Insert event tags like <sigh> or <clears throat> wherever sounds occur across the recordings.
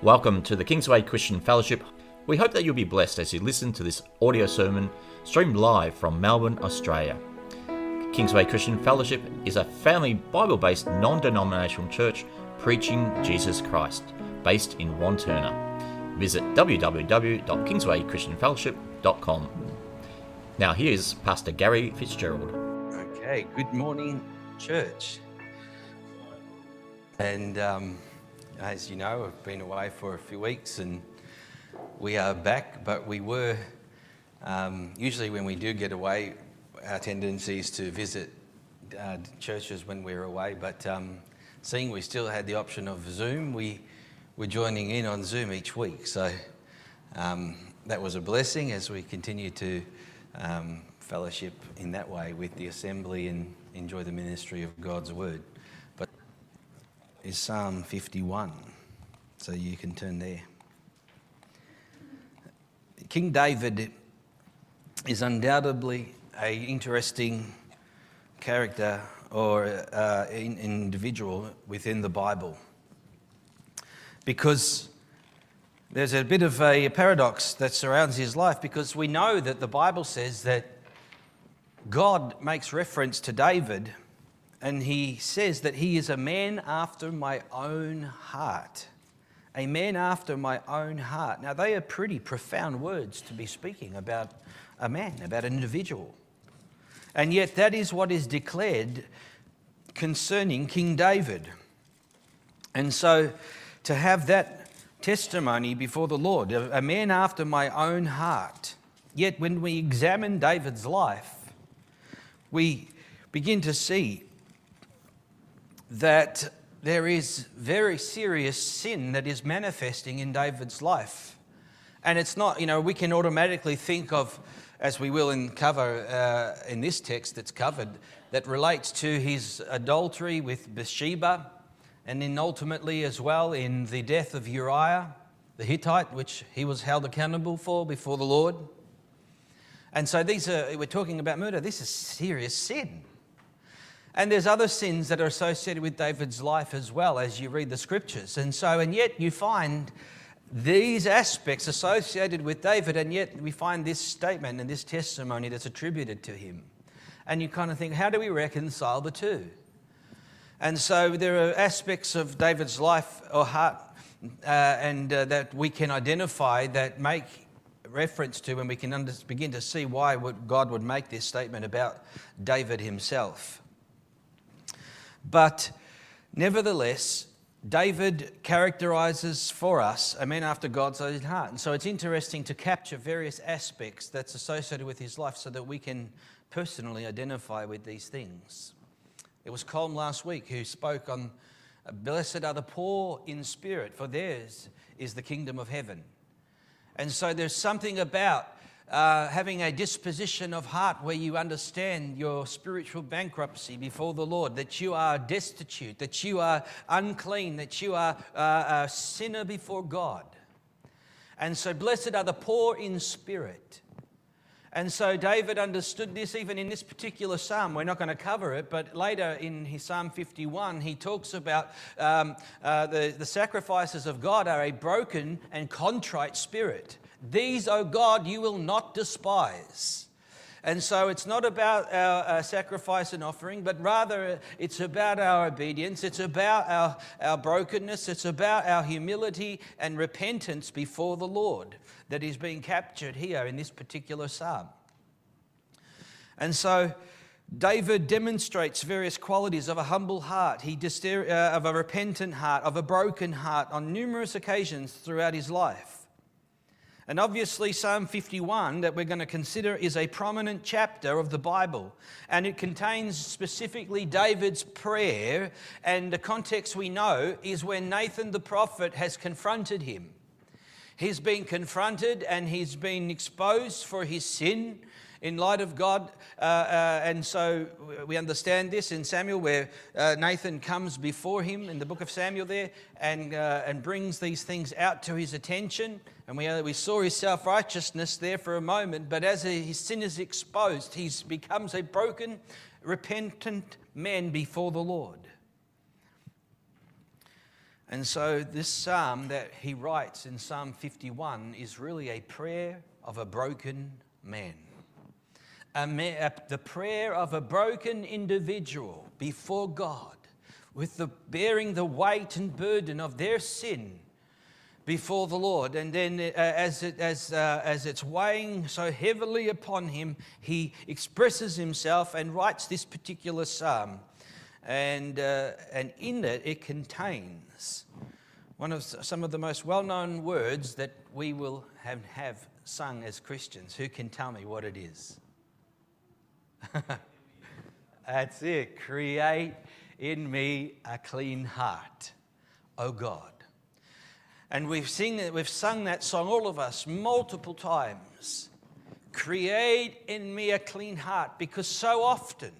Welcome to the Kingsway Christian Fellowship. We hope that you'll be blessed as you listen to this audio sermon streamed live from Melbourne, Australia. Kingsway Christian Fellowship is a family Bible based non denominational church preaching Jesus Christ, based in Wantirna. Visit www.kingswaychristianfellowship.com. Now, here's Pastor Gary Fitzgerald. Okay, good morning, church. And um, as you know, I've been away for a few weeks and we are back, but we were, um, usually when we do get away, our tendency is to visit uh, churches when we're away, but um, seeing we still had the option of Zoom, we were joining in on Zoom each week. So um, that was a blessing as we continue to um, fellowship in that way with the assembly and enjoy the ministry of God's word. Is Psalm 51, so you can turn there. King David is undoubtedly a interesting character or uh, in, individual within the Bible because there's a bit of a paradox that surrounds his life because we know that the Bible says that God makes reference to David and he says that he is a man after my own heart. A man after my own heart. Now, they are pretty profound words to be speaking about a man, about an individual. And yet, that is what is declared concerning King David. And so, to have that testimony before the Lord, a man after my own heart. Yet, when we examine David's life, we begin to see that there is very serious sin that is manifesting in David's life. And it's not, you know, we can automatically think of, as we will in cover uh, in this text that's covered, that relates to his adultery with Bathsheba, and then ultimately as well in the death of Uriah the Hittite, which he was held accountable for before the Lord. And so these are, we're talking about murder. This is serious sin. And there's other sins that are associated with David's life as well as you read the scriptures. And so, and yet you find these aspects associated with David, and yet we find this statement and this testimony that's attributed to him. And you kind of think, how do we reconcile the two? And so there are aspects of David's life or heart uh, and uh, that we can identify that make reference to and we can under, begin to see why God would make this statement about David himself. But nevertheless, David characterizes for us a man after God's own heart. And so it's interesting to capture various aspects that's associated with his life so that we can personally identify with these things. It was Colm last week who spoke on uh, Blessed are the poor in spirit, for theirs is the kingdom of heaven. And so there's something about uh, having a disposition of heart where you understand your spiritual bankruptcy before the Lord, that you are destitute, that you are unclean, that you are uh, a sinner before God. And so, blessed are the poor in spirit. And so David understood this even in this particular psalm. We're not going to cover it, but later in his Psalm 51, he talks about um, uh, the, the sacrifices of God are a broken and contrite spirit. These, O God, you will not despise. And so it's not about our uh, sacrifice and offering, but rather it's about our obedience. It's about our, our brokenness. It's about our humility and repentance before the Lord that is being captured here in this particular psalm. And so David demonstrates various qualities of a humble heart, he uh, of a repentant heart, of a broken heart on numerous occasions throughout his life. And obviously, Psalm 51 that we're going to consider is a prominent chapter of the Bible. And it contains specifically David's prayer. And the context we know is when Nathan the prophet has confronted him. He's been confronted and he's been exposed for his sin in light of God. Uh, uh, and so we understand this in Samuel, where uh, Nathan comes before him in the book of Samuel there and, uh, and brings these things out to his attention. And we, uh, we saw his self righteousness there for a moment, but as his sin is exposed, he becomes a broken, repentant man before the Lord. And so, this psalm that he writes in Psalm 51 is really a prayer of a broken man. A ma- the prayer of a broken individual before God, with the bearing the weight and burden of their sin before the Lord. And then, uh, as, it, as, uh, as it's weighing so heavily upon him, he expresses himself and writes this particular psalm and, uh, and in it, it contains one of some of the most well known words that we will have, have sung as Christians. Who can tell me what it is? <laughs> That's it. Create in me a clean heart, O God. And we've, we've sung that song, all of us, multiple times. Create in me a clean heart, because so often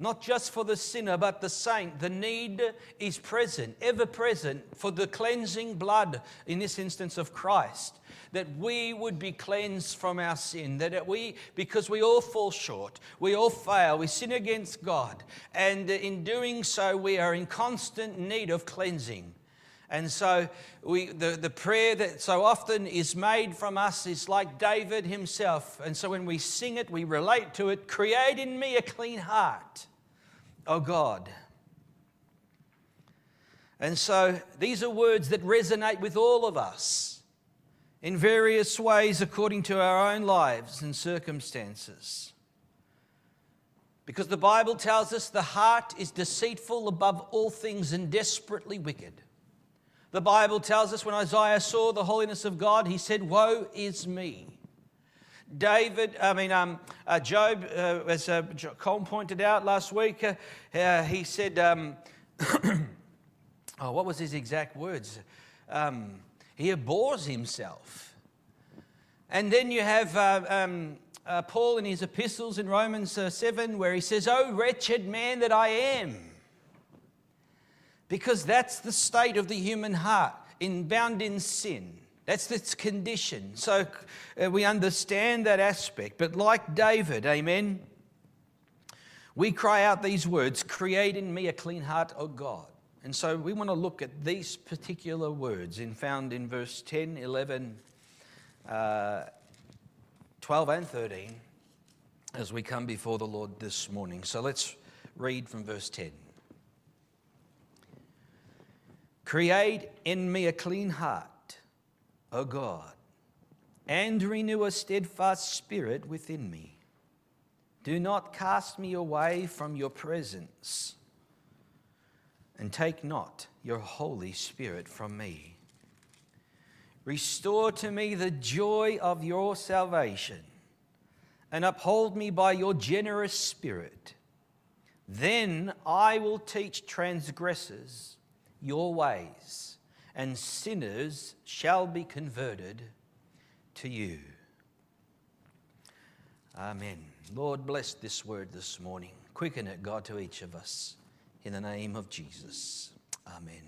not just for the sinner, but the saint. The need is present, ever present, for the cleansing blood, in this instance of Christ, that we would be cleansed from our sin. That we, because we all fall short, we all fail, we sin against God, and in doing so, we are in constant need of cleansing. And so we, the, the prayer that so often is made from us is like David himself. And so when we sing it, we relate to it create in me a clean heart oh God. And so these are words that resonate with all of us in various ways according to our own lives and circumstances. Because the Bible tells us the heart is deceitful above all things and desperately wicked. The Bible tells us when Isaiah saw the holiness of God, he said, Woe is me. David, I mean, um, uh, Job, uh, as uh, Cole pointed out last week, uh, uh, he said, um, <clears throat> oh, what was his exact words? Um, he abhors himself. And then you have uh, um, Paul in his epistles in Romans 7, where he says, Oh, wretched man that I am. Because that's the state of the human heart, in, bound in sin. That's its condition. So uh, we understand that aspect. But like David, amen, we cry out these words Create in me a clean heart, O God. And so we want to look at these particular words in, found in verse 10, 11, uh, 12, and 13 as we come before the Lord this morning. So let's read from verse 10. Create in me a clean heart O God, and renew a steadfast spirit within me. Do not cast me away from your presence, and take not your Holy Spirit from me. Restore to me the joy of your salvation, and uphold me by your generous spirit. Then I will teach transgressors your ways and sinners shall be converted to you. Amen. Lord, bless this word this morning. Quicken it, God, to each of us. In the name of Jesus. Amen.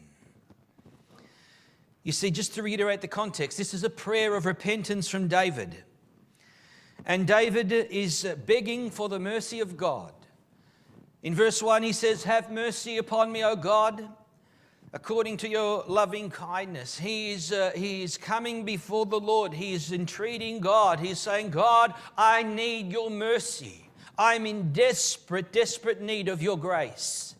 You see, just to reiterate the context, this is a prayer of repentance from David. And David is begging for the mercy of God. In verse 1, he says, Have mercy upon me, O God, according to your loving kindness. He is, uh, he is coming before the Lord. He is entreating God. He's saying, God, I need your mercy. I'm in desperate, desperate need of your grace.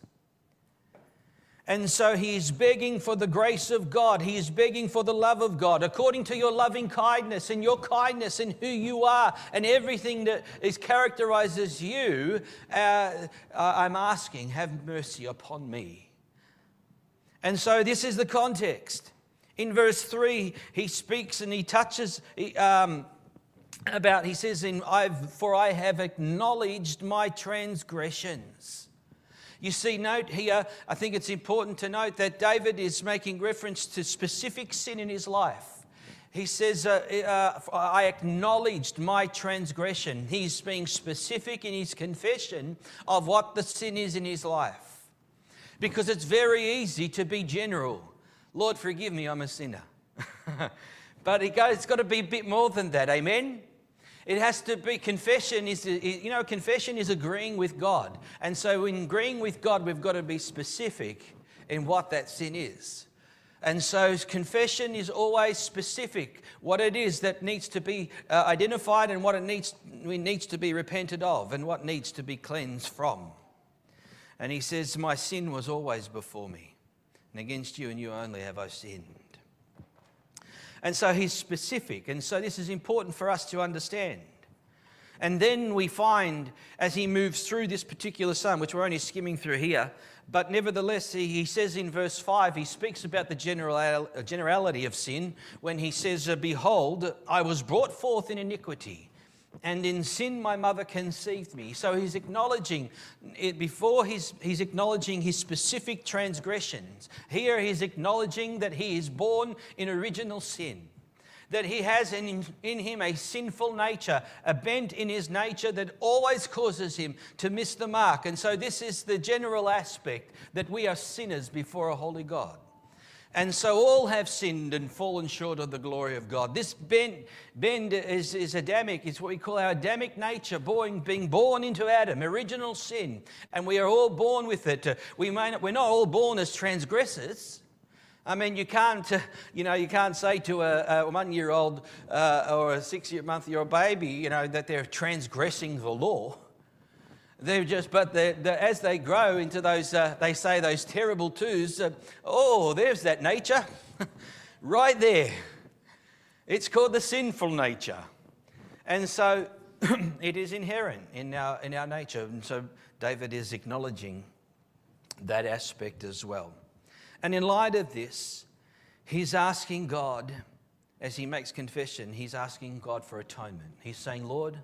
And so he is begging for the grace of God. He is begging for the love of God, according to your loving kindness and your kindness and who you are and everything that is characterizes you. Uh, I'm asking, have mercy upon me. And so this is the context. In verse 3, he speaks and he touches um, about, he says, in, I've, For I have acknowledged my transgressions. You see, note here, I think it's important to note that David is making reference to specific sin in his life. He says, uh, uh, I acknowledged my transgression. He's being specific in his confession of what the sin is in his life because it's very easy to be general. Lord, forgive me, I'm a sinner. <laughs> but it goes, it's got to be a bit more than that, amen? It has to be confession is you know confession is agreeing with God. And so in agreeing with God we've got to be specific in what that sin is. And so confession is always specific, what it is that needs to be uh, identified and what it needs, needs to be repented of and what needs to be cleansed from. And he says, My sin was always before me, and against you and you only have I sinned. And so he's specific, and so this is important for us to understand. And then we find as he moves through this particular psalm, which we're only skimming through here, but nevertheless, he, says in verse 5, he speaks about the general, generality of sin when he says, Behold, I was brought forth in iniquity, and in sin my mother conceived me. So he's acknowledging, before he's, he's acknowledging his specific transgressions. Here he's acknowledging that he is born in original sin that he has in, in him a sinful nature, a bent in his nature that always causes him to miss the mark. And so, this is the general aspect that we are sinners before a holy God. And so all have sinned and fallen short of the glory of God. This bend, bend is, is Adamic. It's what we call our Adamic nature, born, being born into Adam, original sin. And we are all born with it. We may not, we're not all born as transgressors. I mean, you can't, <laughs> you know, you can't say to a, a one-year-old uh, or a six-month-year-old baby, you know, that they're transgressing the law. They're just, but they're, they're, as they grow into those, uh, they say those terrible twos. Uh, oh, there's that nature, <laughs> right there. It's called the sinful nature, and so <clears throat> it is inherent in our in our nature. And so David is acknowledging that aspect as well. And in light of this, he's asking God, as he makes confession, he's asking God for atonement. He's saying, Lord,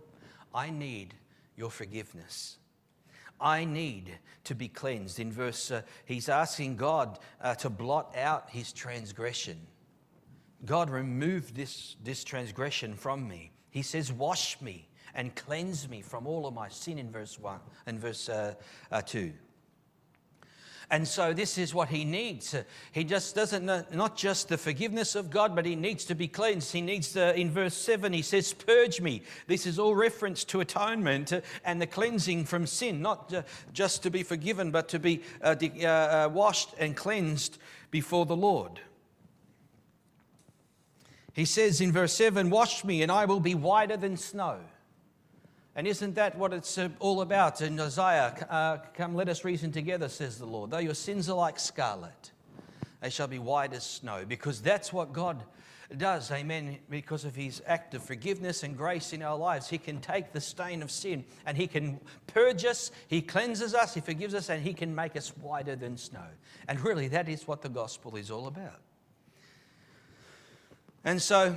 I need your forgiveness. I need to be cleansed. In verse, uh, he's asking God uh, to blot out his transgression. God, remove this, this transgression from me. He says, Wash me and cleanse me from all of my sin in verse 1 and verse uh, uh 2. And so this is what he needs. He just doesn't not just the forgiveness of God, but he needs to be cleansed. He needs to, in verse 7, he says, Purge me. This is all reference to atonement and the cleansing from sin, not just to be forgiven, but to be uh, uh, uh, washed and cleansed before the Lord. He says in verse 7, Wash me, and I will be whiter than snow. And isn't that what it's uh, all about in Isaiah? Uh, Come, let us reason together, says the Lord. Though your sins are like scarlet, they shall be white as snow, because that's what God does. Amen. Because of his act of forgiveness and grace in our lives, he can take the stain of sin and he can purge us, he cleanses us, he forgives us, and he can make us whiter than snow. And really, that is what the gospel is all about. And so,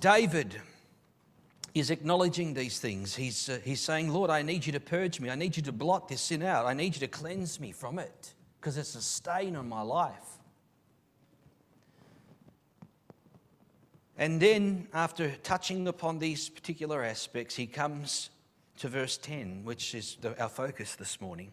David is acknowledging these things. He's, uh, he's saying, Lord, I need you to purge me. I need you to blot this sin out. I need you to cleanse me from it because it's a stain on my life. And then, after touching upon these particular aspects, he comes to verse 10, which is the, our focus this morning.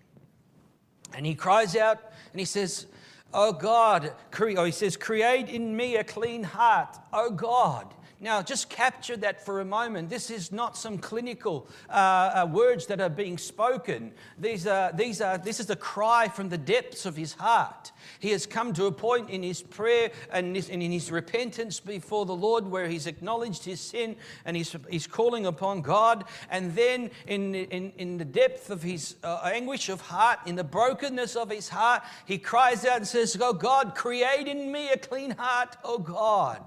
And he cries out and he says, Oh God, oh, he says, create in me a clean heart. Oh God, now, just capture that for a moment. This is not some clinical uh, uh, words that are being spoken. These are, these are, this is a cry from the depths of his heart. He has come to a point in his prayer and in his repentance before the Lord where he's acknowledged his sin and he's, he's calling upon God. And then, in, in, in the depth of his uh, anguish of heart, in the brokenness of his heart, he cries out and says, Oh God, create in me a clean heart, oh God.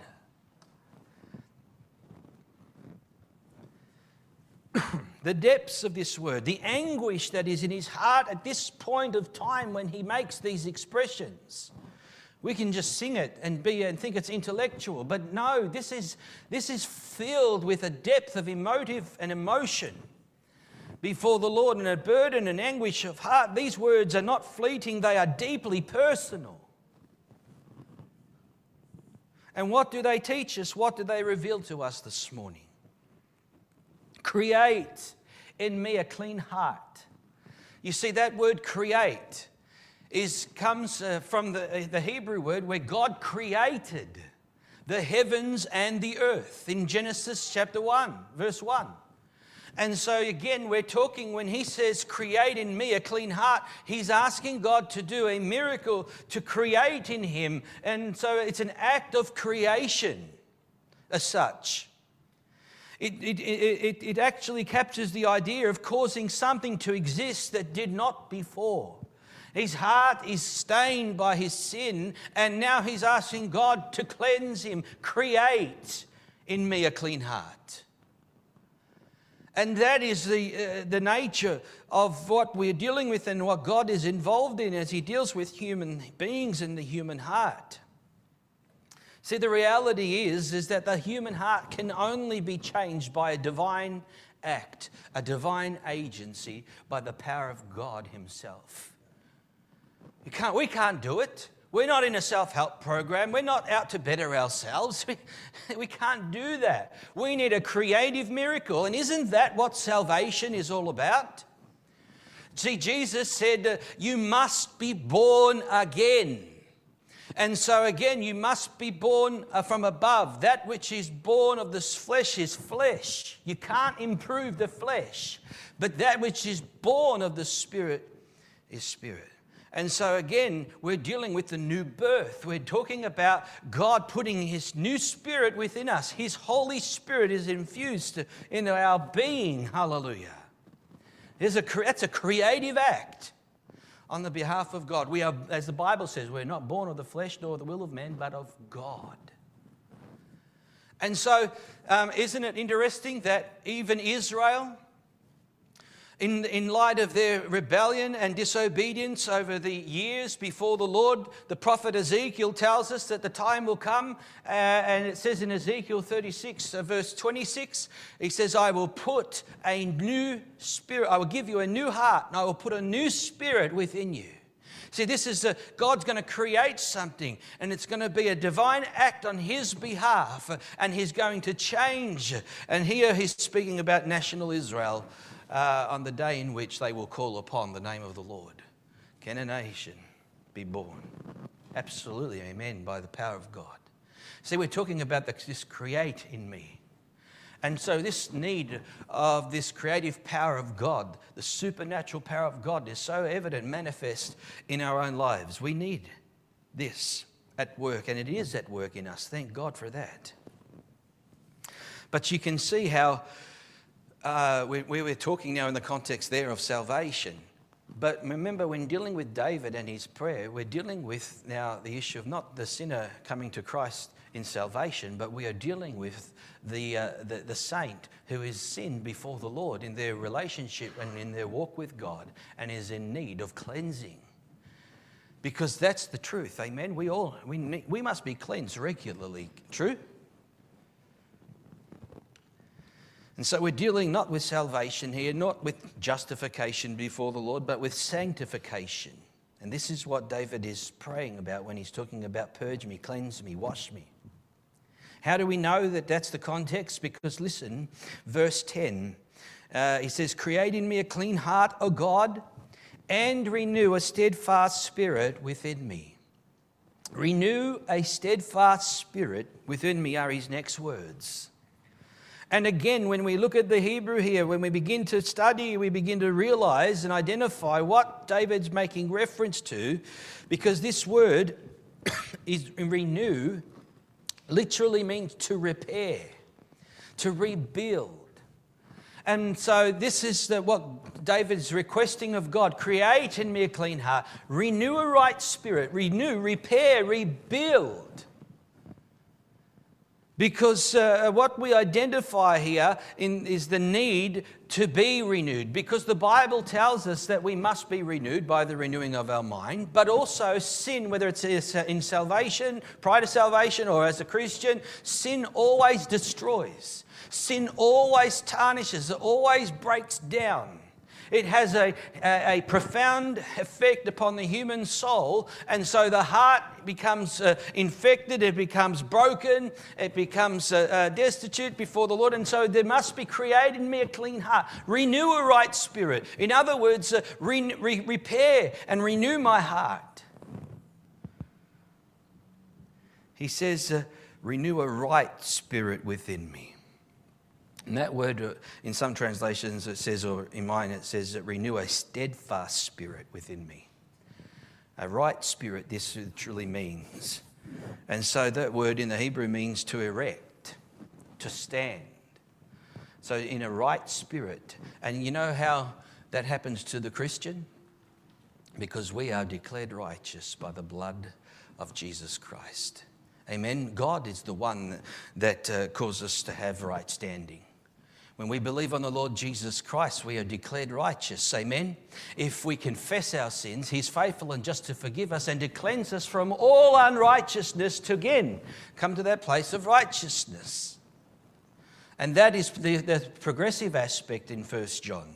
The depths of this word, the anguish that is in his heart at this point of time when he makes these expressions. We can just sing it and be and think it's intellectual, but no, this is, this is filled with a depth of emotive and emotion before the Lord and a burden and anguish of heart. These words are not fleeting, they are deeply personal. And what do they teach us? What do they reveal to us this morning? Create in me a clean heart. You see, that word create is, comes uh, from the, uh, the Hebrew word where God created the heavens and the earth in Genesis chapter 1, verse 1. And so, again, we're talking when he says, Create in me a clean heart, he's asking God to do a miracle to create in him. And so, it's an act of creation as such. It, it, it, it, actually captures the idea of causing something to exist that did not before. His heart is stained by his sin, and now he's asking God to cleanse him, create in me a clean heart. And that is the, uh, the nature of what we're dealing with and what God is involved in as He deals with human beings and the human heart. See, the reality is, is that the human heart can only be changed by a divine act, a divine agency, by the power of God Himself. We can't, we can't do it. We're not in a self help program. We're not out to better ourselves. <laughs> We, we can't do that. We need a creative miracle. And isn't that what salvation is all about? See, Jesus said, uh, You must be born again. And so, again, you must be born uh, from above. That which is born of this flesh is flesh. You can't improve the flesh. But that which is born of the Spirit is spirit. And so, again, we're dealing with the new birth. We're talking about God putting His new spirit within us. His Holy Spirit is infused into our being. Hallelujah. A, that's a creative act on the behalf of God. We are, as the Bible says, we're not born of the flesh nor the will of men, but of God. And so, um, isn't it interesting that even Israel, in, in light of their rebellion and disobedience over the years before the Lord, the prophet Ezekiel tells us that the time will come, uh, and it says in Ezekiel 36, uh, verse 26, he says, I will put a new spirit, I will give you a new heart, and I will put a new spirit within you. See, this is a, God's going to create something, and it's going to be a divine act on His behalf, and He's going to change. And here He's speaking about national Israel uh, on the day in which they will call upon the name of the Lord. Can a nation be born? Absolutely, amen, by the power of God. See, we're talking about this create in me. And so, this need of this creative power of God, the supernatural power of God, is so evident, manifest in our own lives. We need this at work, and it is at work in us. Thank God for that. But you can see how uh, we, we were talking now in the context there of salvation. But remember, when dealing with David and his prayer, we're dealing with now the issue of not the sinner coming to Christ in salvation, but we are dealing with the, uh, the, the, saint who is sinned before the Lord in their relationship and in their walk with God and is in need of cleansing. Because that's the truth, amen? We all, we, need, we must be cleansed regularly, true? And so we're dealing not with salvation here, not with justification before the Lord, but with sanctification. And this is what David is praying about when he's talking about purge me, cleanse me, wash me. How do we know that that's the context? Because listen, verse 10, uh, he says, Create in me a clean heart, O God, and renew a steadfast spirit within me. Renew a steadfast spirit within me are his next words. And again, when we look at the Hebrew here, when we begin to study, we begin to realize and identify what David's making reference to, because this word <coughs> is renew literally means to repair, to rebuild. And so, this is the, what David's requesting of God create in me a clean heart, renew a right spirit, renew, repair, rebuild. Because uh, what we identify here in, is the need to be renewed. Because the Bible tells us that we must be renewed by the renewing of our mind, but also sin, whether it's in salvation, prior to salvation, or as a Christian, sin always destroys. Sin always tarnishes, it always breaks down. It has a, a, a, profound effect upon the human soul. And so the heart becomes uh, infected, it becomes broken, it becomes uh, uh, destitute before the Lord. And so there must be created in me a clean heart, renew a right spirit. In other words, uh, re- re- repair and renew my heart. He says, uh, renew a right spirit within me. And that word, uh, in some translations, it says, or in mine, it says, that renew a steadfast spirit within me. A right spirit, this truly means. And so that word in the Hebrew means to erect, to stand. So, in a right spirit. And you know how that happens to the Christian? Because we are declared righteous by the blood of Jesus Christ. Amen. God is the one that uh, causes us to have right standing. When we believe on the Lord Jesus Christ, we are declared righteous. Amen. If we confess our sins, He's faithful and just to forgive us and to cleanse us from all unrighteousness to again come to that place of righteousness. And that is the, the progressive aspect in 1 John.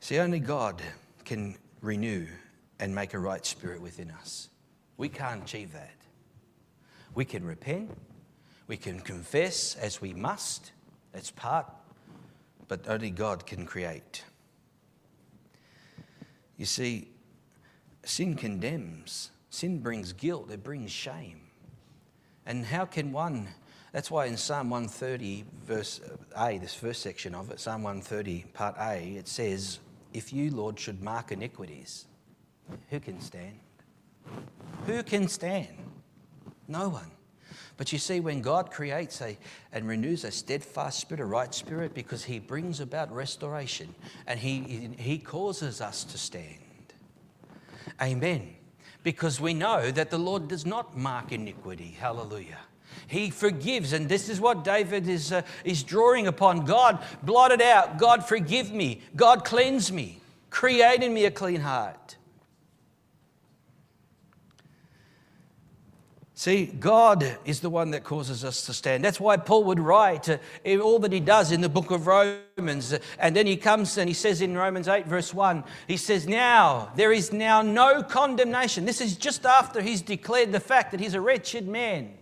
See, only God can renew and make a right spirit within us. We can't achieve that. We can repent we can confess as we must, that's part, but only God can create. You see, sin condemns, sin brings guilt, it brings shame. And how can one, that's why in Psalm 130, verse A, this first section of it, Psalm 130, part A, it says, If you, Lord, should mark iniquities, who can stand? Who can stand? No one. But you see, when God creates a, and renews a steadfast spirit, a right spirit, because He brings about restoration and He, he causes us to stand. Amen. Because we know that the Lord does not mark iniquity. Hallelujah. He forgives, and this is what David is, uh, is drawing upon. God, blot it out. God, forgive me. God, cleanse me. Create in me a clean heart. See, God is the one that causes us to stand. That's why Paul would write uh, all that he does in the book of Romans. And then he comes and he says in Romans 8, verse 1, he says, Now, there is now no condemnation. This is just after he's declared the fact that he's a wretched man.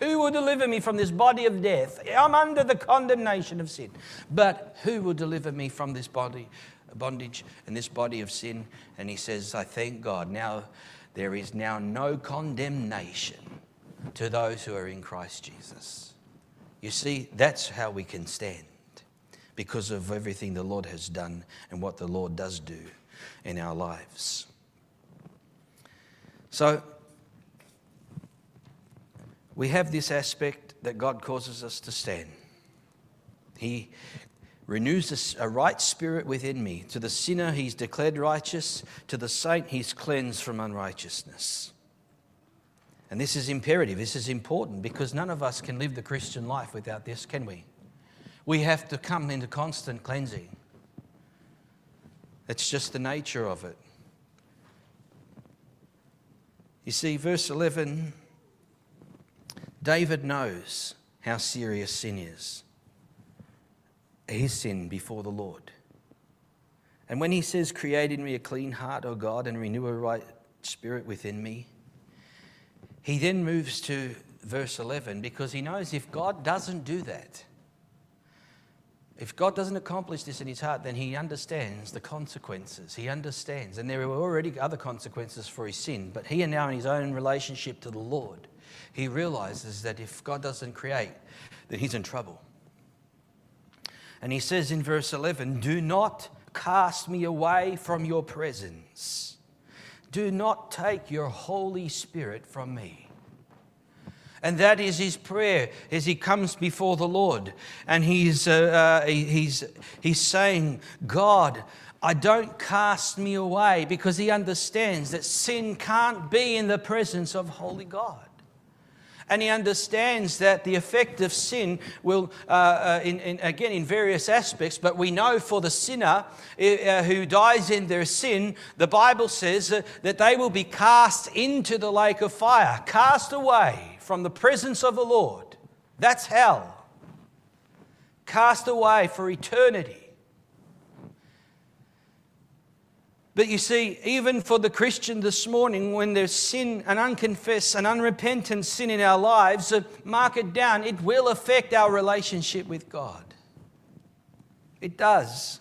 Who will deliver me from this body of death? I'm under the condemnation of sin. But who will deliver me from this body, bondage and this body of sin? And he says, I thank God. Now, there is now no condemnation to those who are in Christ Jesus. You see, that's how we can stand because of everything the Lord has done and what the Lord does do in our lives. So, we have this aspect that God causes us to stand. He renews a right spirit within me. To the sinner, he's declared righteous. To the saint, he's cleansed from unrighteousness. And this is imperative, this is important because none of us can live the Christian life without this, can we? We have to come into constant cleansing. It's just the nature of it. You see, verse 11 David knows how serious sin is. His sin before the Lord. And when he says, Create in me a clean heart, O God, and renew a right spirit within me, he then moves to verse 11 because he knows if God doesn't do that, if God doesn't accomplish this in his heart, then he understands the consequences. He understands. And there are already other consequences for his sin, but he and now in his own relationship to the Lord, he realizes that if God doesn't create, then he's in trouble. And he says in verse 11, Do not cast me away from your presence. Do not take your Holy Spirit from me. And that is his prayer as he comes before the Lord. And he's, uh, uh, he's, he's saying, God, I don't cast me away because he understands that sin can't be in the presence of holy God. And he understands that the effect of sin will, uh, uh, in, in, again, in various aspects, but we know for the sinner uh, who dies in their sin, the Bible says that they will be cast into the lake of fire, cast away from the presence of the Lord. That's hell. Cast away for eternity. But you see, even for the Christian this morning, when there's sin, an unconfessed, an unrepentant sin in our lives, uh, mark it down, it will affect our relationship with God. It does.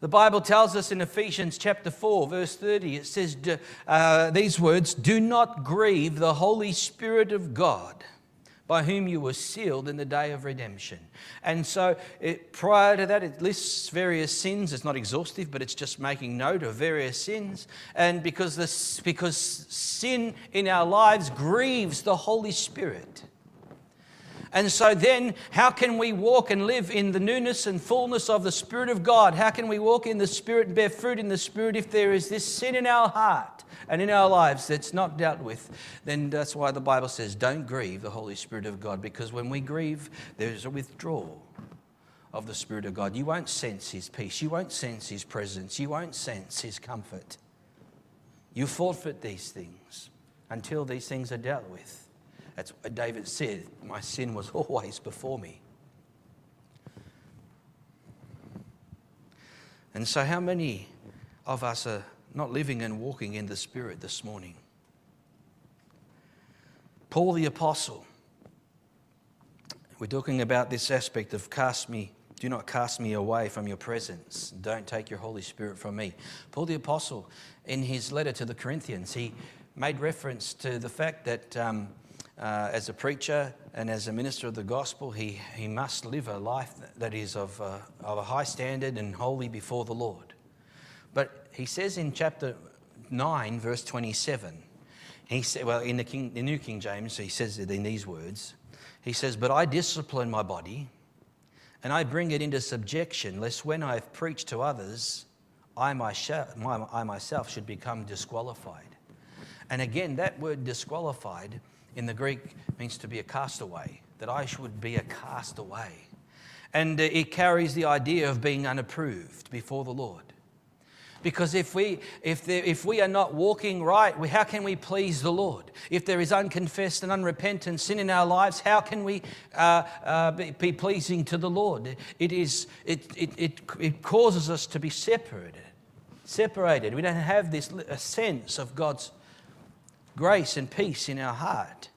The Bible tells us in Ephesians chapter 4, verse 30, it says uh, these words Do not grieve the Holy Spirit of God, by whom you were sealed in the day of redemption. And so, it, prior to that, it lists various sins. It's not exhaustive, but it's just making note of various sins. And because, this, because sin in our lives grieves the Holy Spirit. And so then, how can we walk and live in the newness and fullness of the Spirit of God? How can we walk in the Spirit and bear fruit in the Spirit if there is this sin in our heart and in our lives that's not dealt with? Then that's why the Bible says, don't grieve the Holy Spirit of God, because when we grieve, there's a withdrawal of the Spirit of God. You won't sense His peace, you won't sense His presence, you won't sense His comfort. You forfeit these things until these things are dealt with. That's what David said. My sin was <laughs> always before me. And so, how many of us are not living and walking in the Spirit this morning? Paul the Apostle, we're talking about this aspect of cast me, do not cast me away from your presence. Don't take your Holy Spirit from me. Paul the Apostle, in his letter to the Corinthians, he made reference to the fact that um, uh, as a preacher and as a minister of the gospel, he, he must live a life that is of, uh, of a high standard and holy before the Lord. But he says in chapter 9, verse 27, he said, well, in the, King, the New King James, he says it in these words. He says, But I discipline my body and I bring it into subjection, lest when I have preached to others, I myself, I myself should become disqualified. And again, that word disqualified in the Greek means to be a castaway, that I should be a castaway. And uh, it carries the idea of being unapproved before the Lord. Because if we, if, there, if we are not walking right, how can we please the Lord? If there is unconfessed and unrepentant sin in our lives, how can we uh, uh, be, be, pleasing to the Lord? It, is, it, it, it, it causes us to be separated. Separated. We don't have this sense of God's grace and peace in our heart.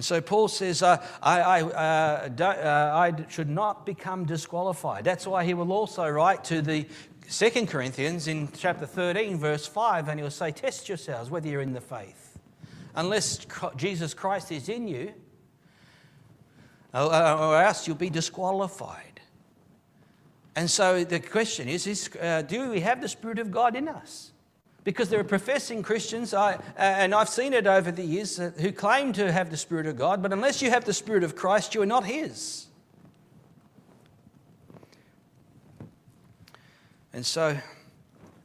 And so Paul says, uh, I, I, uh, uh, I should not become disqualified. That's why he will also write to the Second Corinthians in chapter 13, verse 5, and he'll say, Test yourselves whether you're in the faith. Unless Jesus Christ is in you, or else you'll be disqualified. And so the question is, is uh, do we have the Spirit of God in us? Because there are professing Christians, I, and I've seen it over the years, uh, who claim to have the Spirit of God, but unless you have the Spirit of Christ, you are not His. And so,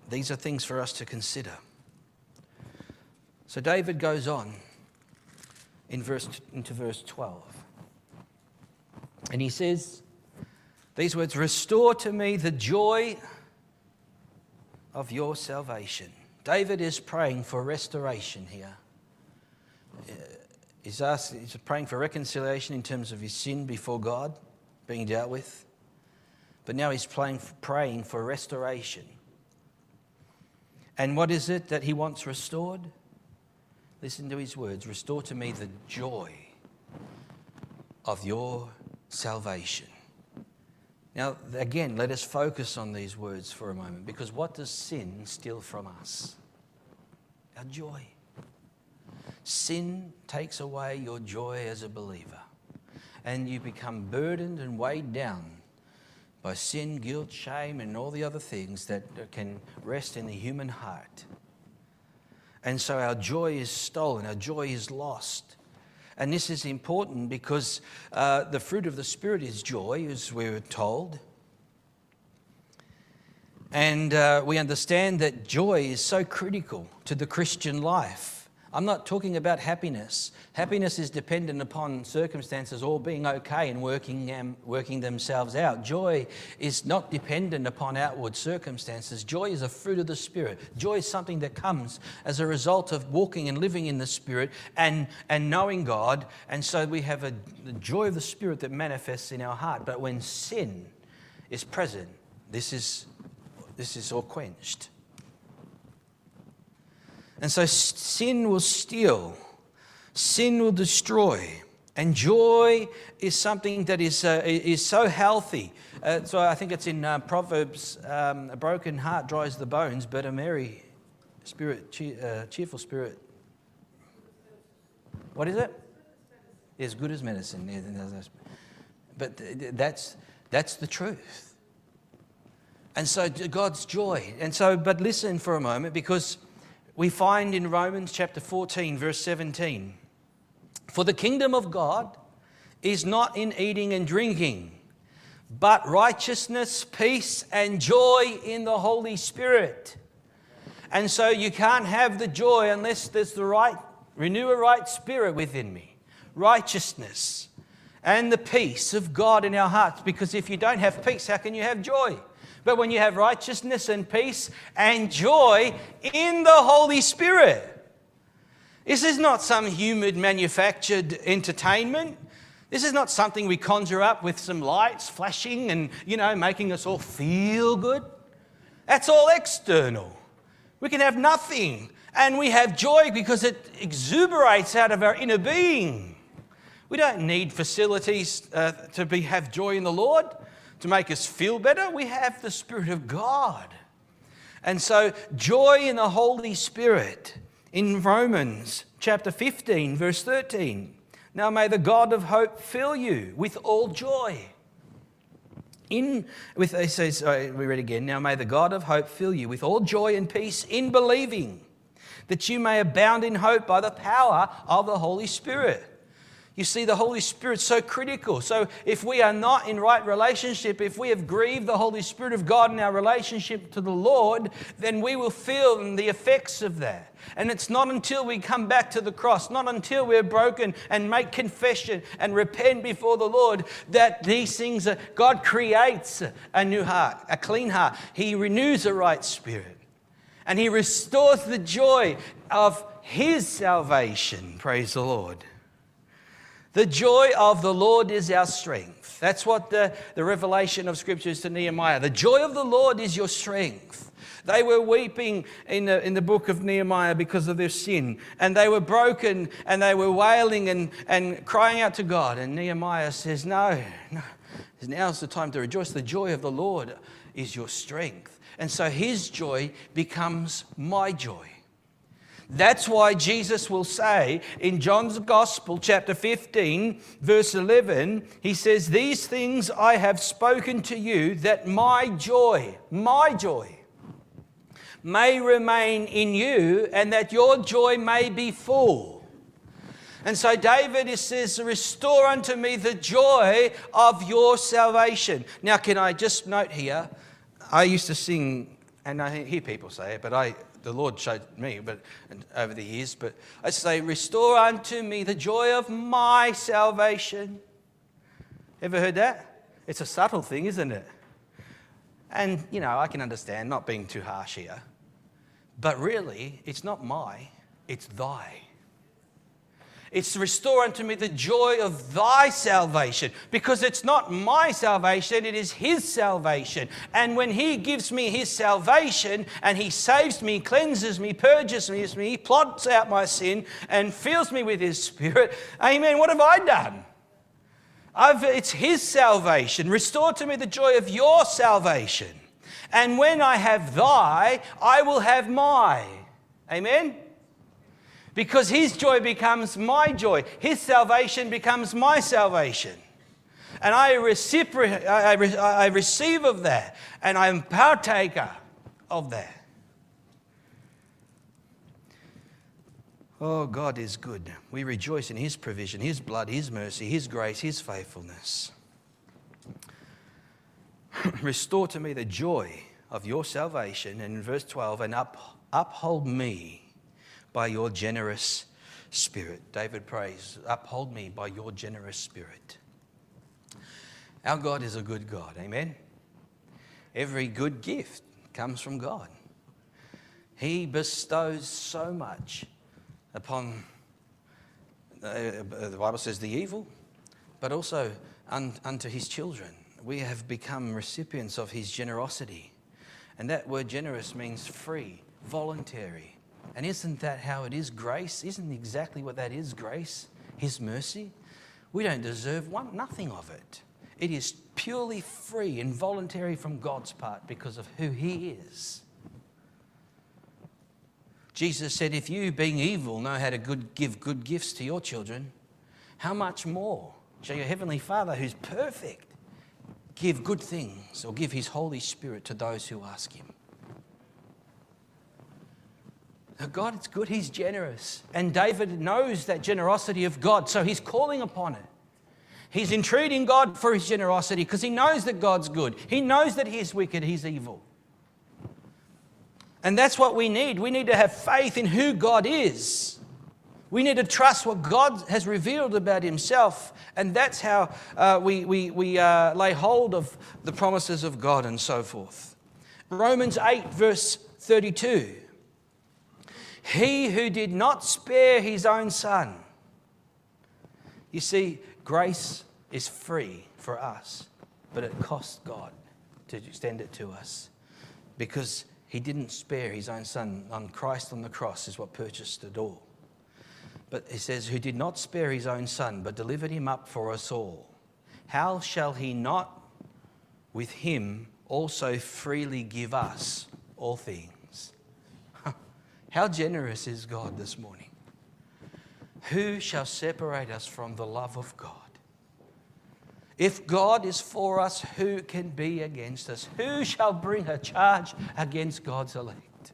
these are things for us to consider. So, David goes on in verse, into verse 12. And he says these words Restore to me the joy of your salvation David is praying for restoration here. Uh, he's, asking, he's praying for reconciliation in terms of his sin before God being dealt with. But now he's praying, praying for restoration. And what is it that he wants restored? Listen to his words Restore to me the joy of your salvation. Now, again, let us focus on these words for a moment because what does sin steal from us? Our joy. Sin takes away your joy as a believer, and you become burdened and weighed down by sin, guilt, shame, and all the other things that can rest in the human heart. And so our joy is stolen, our joy is lost. And this is important because uh, the fruit of the Spirit is joy, as we were told. And uh, we understand that joy is so critical to the Christian life. I'm not talking about happiness. Happiness is dependent upon circumstances all being okay and working, um, working themselves out. Joy is not dependent upon outward circumstances. Joy is a fruit of the Spirit. Joy is something that comes as a result of walking and living in the Spirit and, and knowing God. And so we have a, the joy of the Spirit that manifests in our heart. But when sin is present, this is, this is all quenched. And so sin will steal, sin will destroy, And joy is something that is, uh, is so healthy. Uh, so I think it's in uh, Proverbs um, a broken heart dries the bones, but a merry spirit, uh, cheerful spirit. What is it? As good as medicine. But that's, that's the truth. And so God's joy. And so, but listen for a moment because we find in Romans chapter 14, verse 17 For the kingdom of God is not in eating and drinking, but righteousness, peace, and joy in the Holy Spirit. And so you can't have the joy unless there's the right, renew a right spirit within me, righteousness, and the peace of God in our hearts. Because if you don't have peace, how can you have joy? But when you have righteousness and peace and joy in the Holy Spirit, this is not some human manufactured entertainment. This is not something we conjure up with some lights flashing and, you know, making us all feel good. That's all external. We can have nothing and we have joy because it exuberates out of our inner being. We don't need facilities uh, to be, have joy in the Lord to make us feel better. We have the Spirit of God. And so, joy in the Holy Spirit in Romans chapter 15, verse 13. Now may the God of hope fill you with all joy. In with it says uh, we read again. Now may the God of hope fill you with all joy and peace in believing, that you may abound in hope by the power of the Holy Spirit. You see, the Holy Spirit's so critical. So, if we are not in right relationship, if we have grieved the Holy Spirit of God in our relationship to the Lord, then we will feel the effects of that. And it's not until we come back to the cross, not until we're broken and make confession and repent before the Lord, that these things are, God creates a new heart, a clean heart. He renews a right spirit. And He restores the joy of His salvation. Praise the Lord. The joy of the Lord is our strength. That's what the, the revelation of Scripture is to Nehemiah. The joy of the Lord is your strength. They were weeping in the, in the book of Nehemiah because of their sin, and they were broken and they were wailing and, and crying out to God. And Nehemiah says, No, no, now's the time to rejoice. The joy of the Lord is your strength. And so his joy becomes my joy. That's why Jesus will say in John's Gospel, chapter 15, verse 11, he says, These things I have spoken to you that my joy, my joy, may remain in you and that your joy may be full. And so David says, Restore unto me the joy of your salvation. Now, can I just note here? I used to sing, and I hear people say it, but I, the Lord showed me but over the years. But I say, Restore unto me the joy of my salvation. Ever heard that? It's a subtle thing, isn't it? And, you know, I can understand not being too harsh here. But really, it's not my, it's thy. It's to restore unto me the joy of thy salvation, because it's not my salvation, it is his salvation. And when he gives me his salvation and he saves me, cleanses me, purges me, he plots out my sin and fills me with his spirit, amen. What have I done? I've, it's his salvation. Restore to me the joy of your salvation. And when I have thy, I will have my. Amen? Because his joy becomes my joy. His salvation becomes my salvation. And I, recipro- I, re- I receive of that, and I'm partaker of that. Oh, God is good. We rejoice in His provision, His blood, His mercy, His grace, His faithfulness. <clears throat> Restore to me the joy of your salvation. And in verse 12, and up, uphold me by your generous spirit. David prays, Uphold me by your generous spirit. Our God is a good God, amen? Every good gift comes from God. He bestows so much upon, uh, the Bible says, the evil, but also un, unto his children. We have become recipients of his generosity. And that word generous means free, voluntary, and isn't that how it is? Grace? Isn't exactly what that is? Grace? His mercy? We don't deserve one, nothing of it. It is purely free and voluntary from God's part because of who He is. Jesus said, If you, being evil, know how to good, give good gifts to your children, how much more shall your Heavenly Father, who's perfect, give good things or give His Holy Spirit to those who ask Him? Now, God is good, He's generous. And David knows that generosity of God, so he's calling upon it. He's entreating God for his generosity because he knows that God's good. He knows that he's wicked, he's evil. And that's what we need. We need to have faith in who God is. We need to trust what God has revealed about Himself, and that's how uh, we, we, we uh, lay hold of the promises of God and so forth. Romans 8, verse 32. He who did not spare his own son. You see, grace is free for us, but it cost God to extend it to us because he didn't spare his own son. On Christ on the cross is what purchased it all. But he says, Who did not spare his own son, but delivered him up for us all. How shall he not with him also freely give us all things? How generous is God this morning? Who shall separate us from the love of God? If God is for us, who can be against us? Who shall bring a charge against God's elect?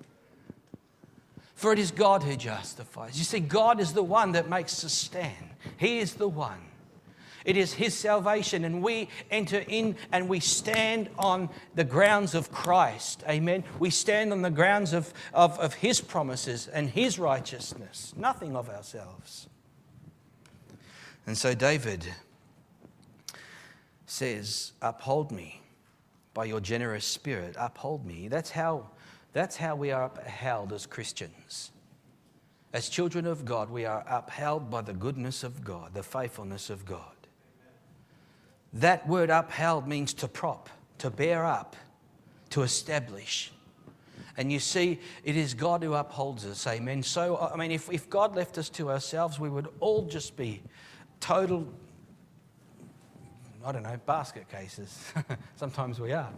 For it is God who justifies. You see, God is the one that makes us stand. He is the one. It is His salvation, and we enter in and we stand on the grounds of Christ. Amen. We stand on the grounds of, of, of His promises and His righteousness, nothing of ourselves. And so, David says, Uphold me by your generous spirit. Uphold me. That's how, that's how we are upheld as Christians. As children of God, we are upheld by the goodness of God, the faithfulness of God. That word upheld means to prop, to bear up, to establish. And you see, it is God who upholds us. Amen. So, I mean, if, if God left us to ourselves, we would all just be total I don't know, basket cases. <laughs> Sometimes we are.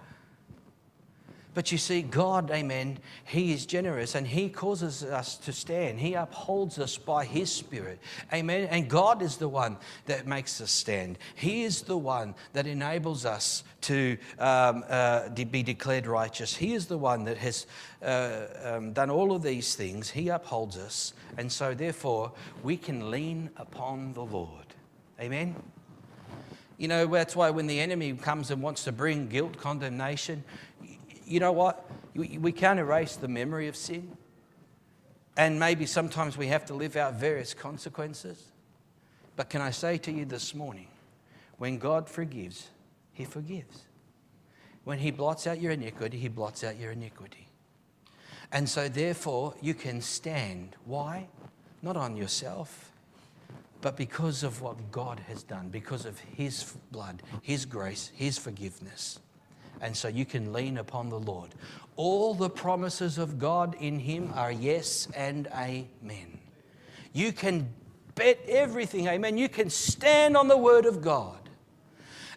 But you see, God, amen, He is generous and He causes us to stand. He upholds us by His Spirit. Amen. And God is the one that makes us stand. He is the one that enables us to um, uh, be declared righteous. He is the one that has uh, um, done all of these things. He upholds us. And so, therefore, we can lean upon the Lord. Amen. You know, that's why when the enemy comes and wants to bring guilt, condemnation, you know what? We can't erase the memory of sin. And maybe sometimes we have to live out various consequences. But can I say to you this morning, when God forgives, He forgives. When He blots out your iniquity, He blots out your iniquity. And so, therefore, you can stand. Why? Not on yourself, but because of what God has done, because of His blood, His grace, His forgiveness. And so you can lean upon the Lord. All the promises of God in Him are yes and amen. You can bet everything, amen. You can stand on the Word of God.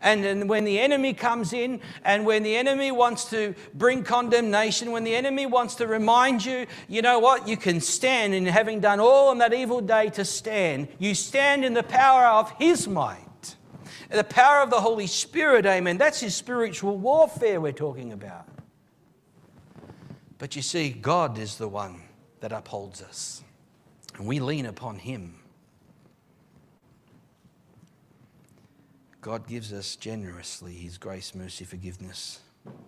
And then when the enemy comes in, and when the enemy wants to bring condemnation, when the enemy wants to remind you, you know what, you can stand in having done all on that evil day to stand. You stand in the power of his might. The power of the Holy Spirit, amen. That's his spiritual warfare we're talking about. But you see, God is the one that upholds us, and we lean upon him. God gives us generously His grace, mercy, forgiveness.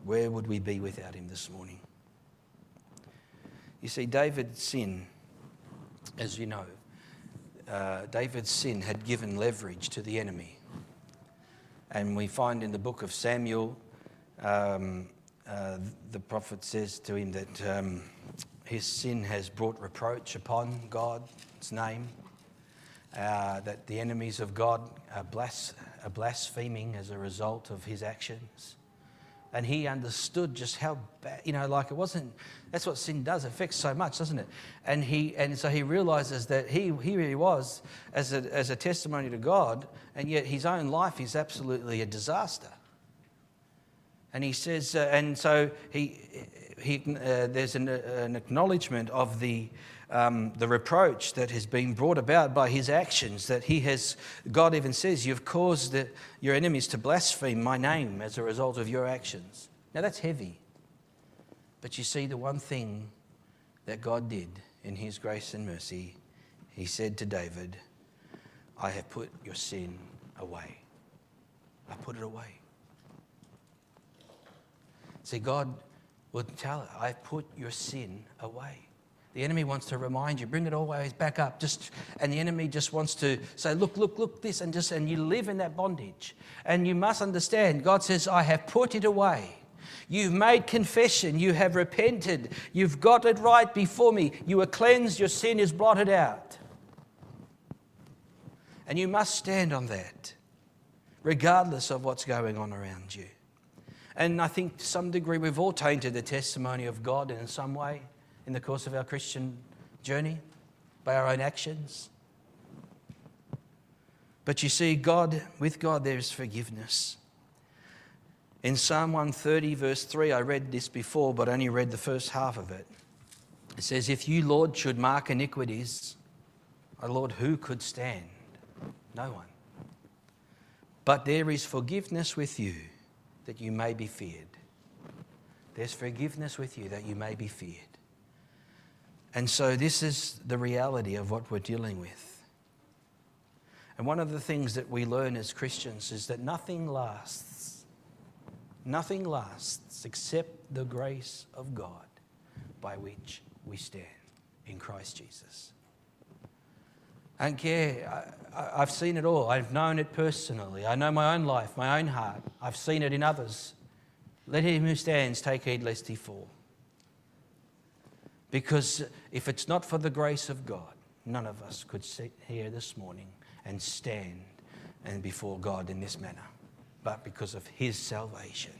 Where would we be without Him this morning? You see, David's sin, as you know, uh, David's sin had given leverage to the enemy. And we find in the book of Samuel, um, uh, the prophet says to him that um, his sin has brought reproach upon God's name, uh, that the enemies of God are, blas- are blaspheming as a result of his actions. And he understood just how bad, you know, like it wasn't, that's what sin does, it affects so much, doesn't it? And, he, and so he realizes that he, he really was as a, as a testimony to God, and yet his own life is absolutely a disaster. And he says, uh, and so he, he, uh, there's an, uh, an, acknowledgement of the, um, the reproach that has been brought about by his actions. That he has, God even says, You've caused the, your enemies to blaspheme my name as a result of your actions. Now that's heavy. But you see, the one thing that God did in his grace and mercy, he said to David, I have put your sin away. I put it away. See, God would tell I've put your sin away. The enemy wants to remind you, bring it always back up. Just and the enemy just wants to say, look, look, look, this, and just and you live in that bondage. And you must understand, God says, I have put it away. You've made confession, you have repented, you've got it right before me, you are cleansed, your sin is blotted out. And you must stand on that, regardless of what's going on around you. And I think to some degree we've all tainted the testimony of God in some way in the course of our Christian journey by our own actions. But you see, God, with God, there is forgiveness. In Psalm 130, verse 3, I read this before, but only read the first half of it. It says, If you, Lord, should mark iniquities, O Lord, who could stand? No one. But there is forgiveness with you that you may be feared. There's forgiveness with you that you may be feared. And so, this is the reality of what we're dealing with. And one of the things that we learn as Christians is that nothing lasts. Nothing lasts except the grace of God by which we stand in Christ Jesus. I don't care. I, have seen it all. I've known it personally. I know my own life, my own heart. I've seen it in others. Let him who stands take heed lest he fall. Because if it's not for the grace of God, none of us could sit here this morning and stand and before God in this manner, but because of his salvation.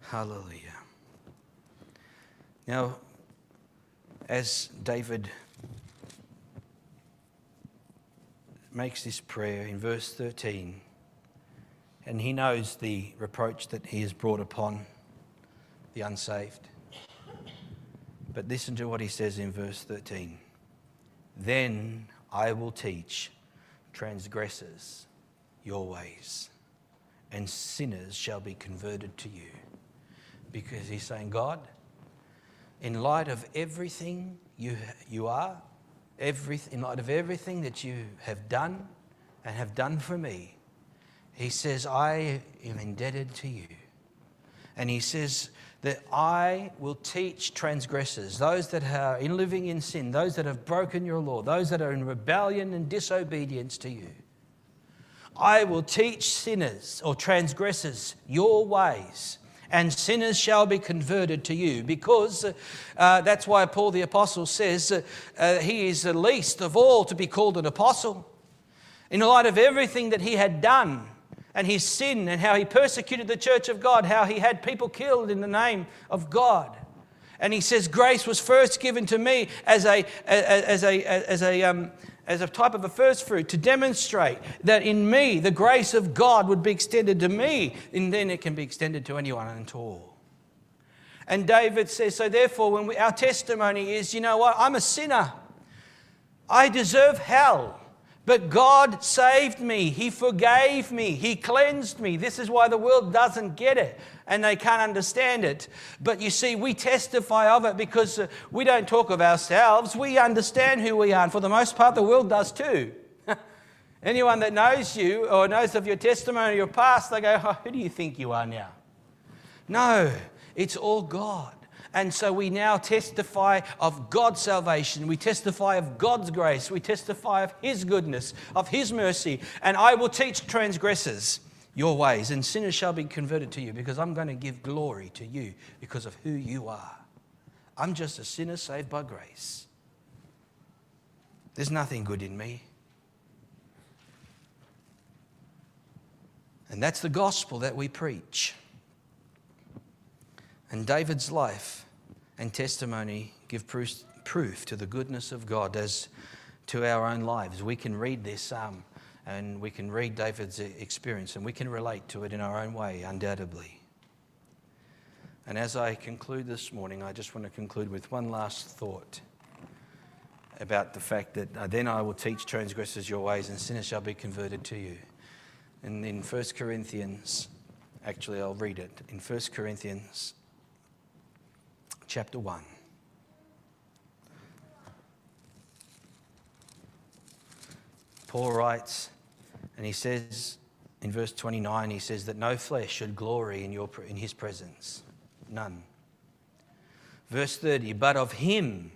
Hallelujah. Now, as David makes this prayer in verse 13, and he knows the reproach that he has brought upon the unsaved. But listen to what he says in verse 13 Then I will teach transgressors your ways, and sinners shall be converted to you. Because he's saying, God, in light of everything you, you are, in light of everything that you have done and have done for me, he says, I am indebted to you. And he says that I will teach transgressors, those that are in living in sin, those that have broken your law, those that are in rebellion and disobedience to you. I will teach sinners or transgressors your ways and sinners shall be converted to you. Because uh, that's why Paul the Apostle says uh, uh, he is the least of all to be called an apostle. In light of everything that he had done and his sin and how he persecuted the church of God, how he had people killed in the name of God. And he says, Grace was first given to me as a, as a, as a, um, as a type of a first fruit to demonstrate that in me the grace of God would be extended to me, and then it can be extended to anyone to all. And David says, so therefore, when we, our testimony is, you know what, I'm a sinner. I deserve hell. But God saved me. He forgave me. He cleansed me. This is why the world doesn't get it and they can't understand it. But you see, we testify of it because uh, we don't talk of ourselves. We understand who we are. And for the most part, the world does too. <laughs> Anyone that knows you or knows of your testimony, your past, they go, oh, Who do you think you are now? No, it's all God. And so we now testify of God's salvation. We testify of God's grace. We testify of His goodness, of His mercy. And I will teach transgressors your ways, and sinners shall be converted to you because I'm going to give glory to you because of who you are. I'm just a sinner saved by grace. There's nothing good in me. And that's the gospel that we preach. And David's life and testimony give proof, proof to the goodness of God as to our own lives. We can read this psalm and we can read David's experience and we can relate to it in our own way, undoubtedly. And as I conclude this morning, I just want to conclude with one last thought about the fact that uh, then I will teach transgressors your ways and sinners shall be converted to you. And in 1 Corinthians, actually, I'll read it. In 1 Corinthians chapter 1. Paul writes, and he says in verse 29, he says that no flesh should glory in, your, in his presence. None. Verse 30, but of him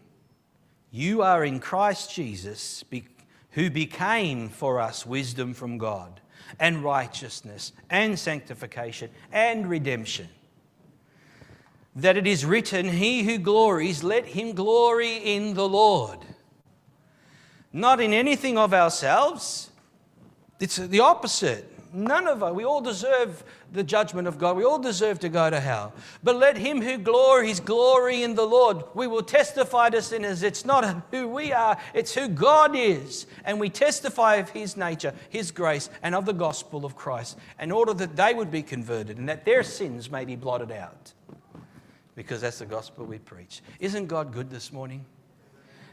you are in Christ Jesus, who became for us wisdom from God, and righteousness, and sanctification, and redemption. That it is written, He who glories, let him glory in the Lord. Not in anything of ourselves. It's the opposite. None of us, we all deserve the judgment of God. We all deserve to go to hell. But let him who glories glory in the Lord. We will testify to sinners. It's not who we are, it's who God is. And we testify of his nature, his grace, and of the gospel of Christ in order that they would be converted and that their sins may be blotted out. Because that's the gospel we preach. Isn't God good this morning?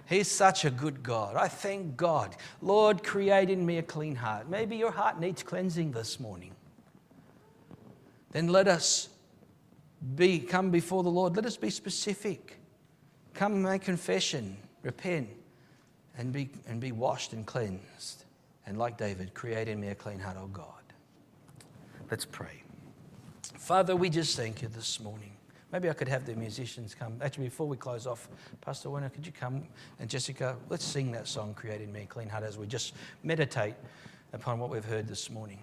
He's such a good God. I thank God. Lord, create in me a clean heart. Maybe your heart needs cleansing this morning. Then let us be come before the Lord. Let us be specific. Come and make confession, repent, and be, and be washed and cleansed. And like David, create in me a clean heart, O God. Let's pray. Father, we just thank you this morning. Maybe I could have the musicians come. Actually, before we close off, Pastor Werner, could you come? And Jessica, let's sing that song, Created Me Clean Heart, as we just meditate upon what we've heard this morning.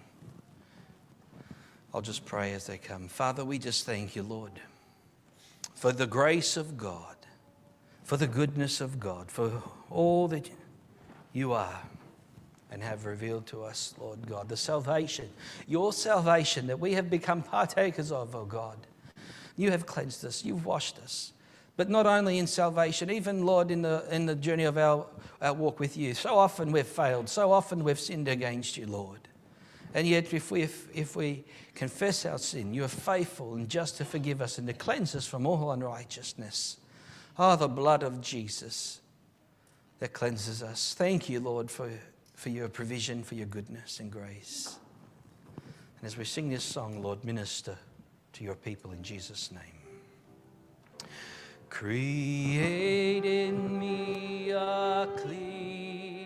I'll just pray as they come. Father, we just thank you, Lord, for the grace of God, for the goodness of God, for all that you are and have revealed to us, Lord God, the salvation, your salvation that we have become <laughs> partakers of, oh God. You have cleansed us, you've washed us. But not only in salvation, even, Lord, in the, in the journey of our, our walk with you. So often we've failed, so often we've sinned against you, Lord. And yet, if we, if, if we confess our sin, you are faithful and just to forgive us and to cleanse us from all unrighteousness. Oh, the blood of Jesus that cleanses us. Thank you, Lord, for, for your provision, for your goodness and grace. And as we sing this song, Lord, minister to your people in Jesus' name. Create in me a clean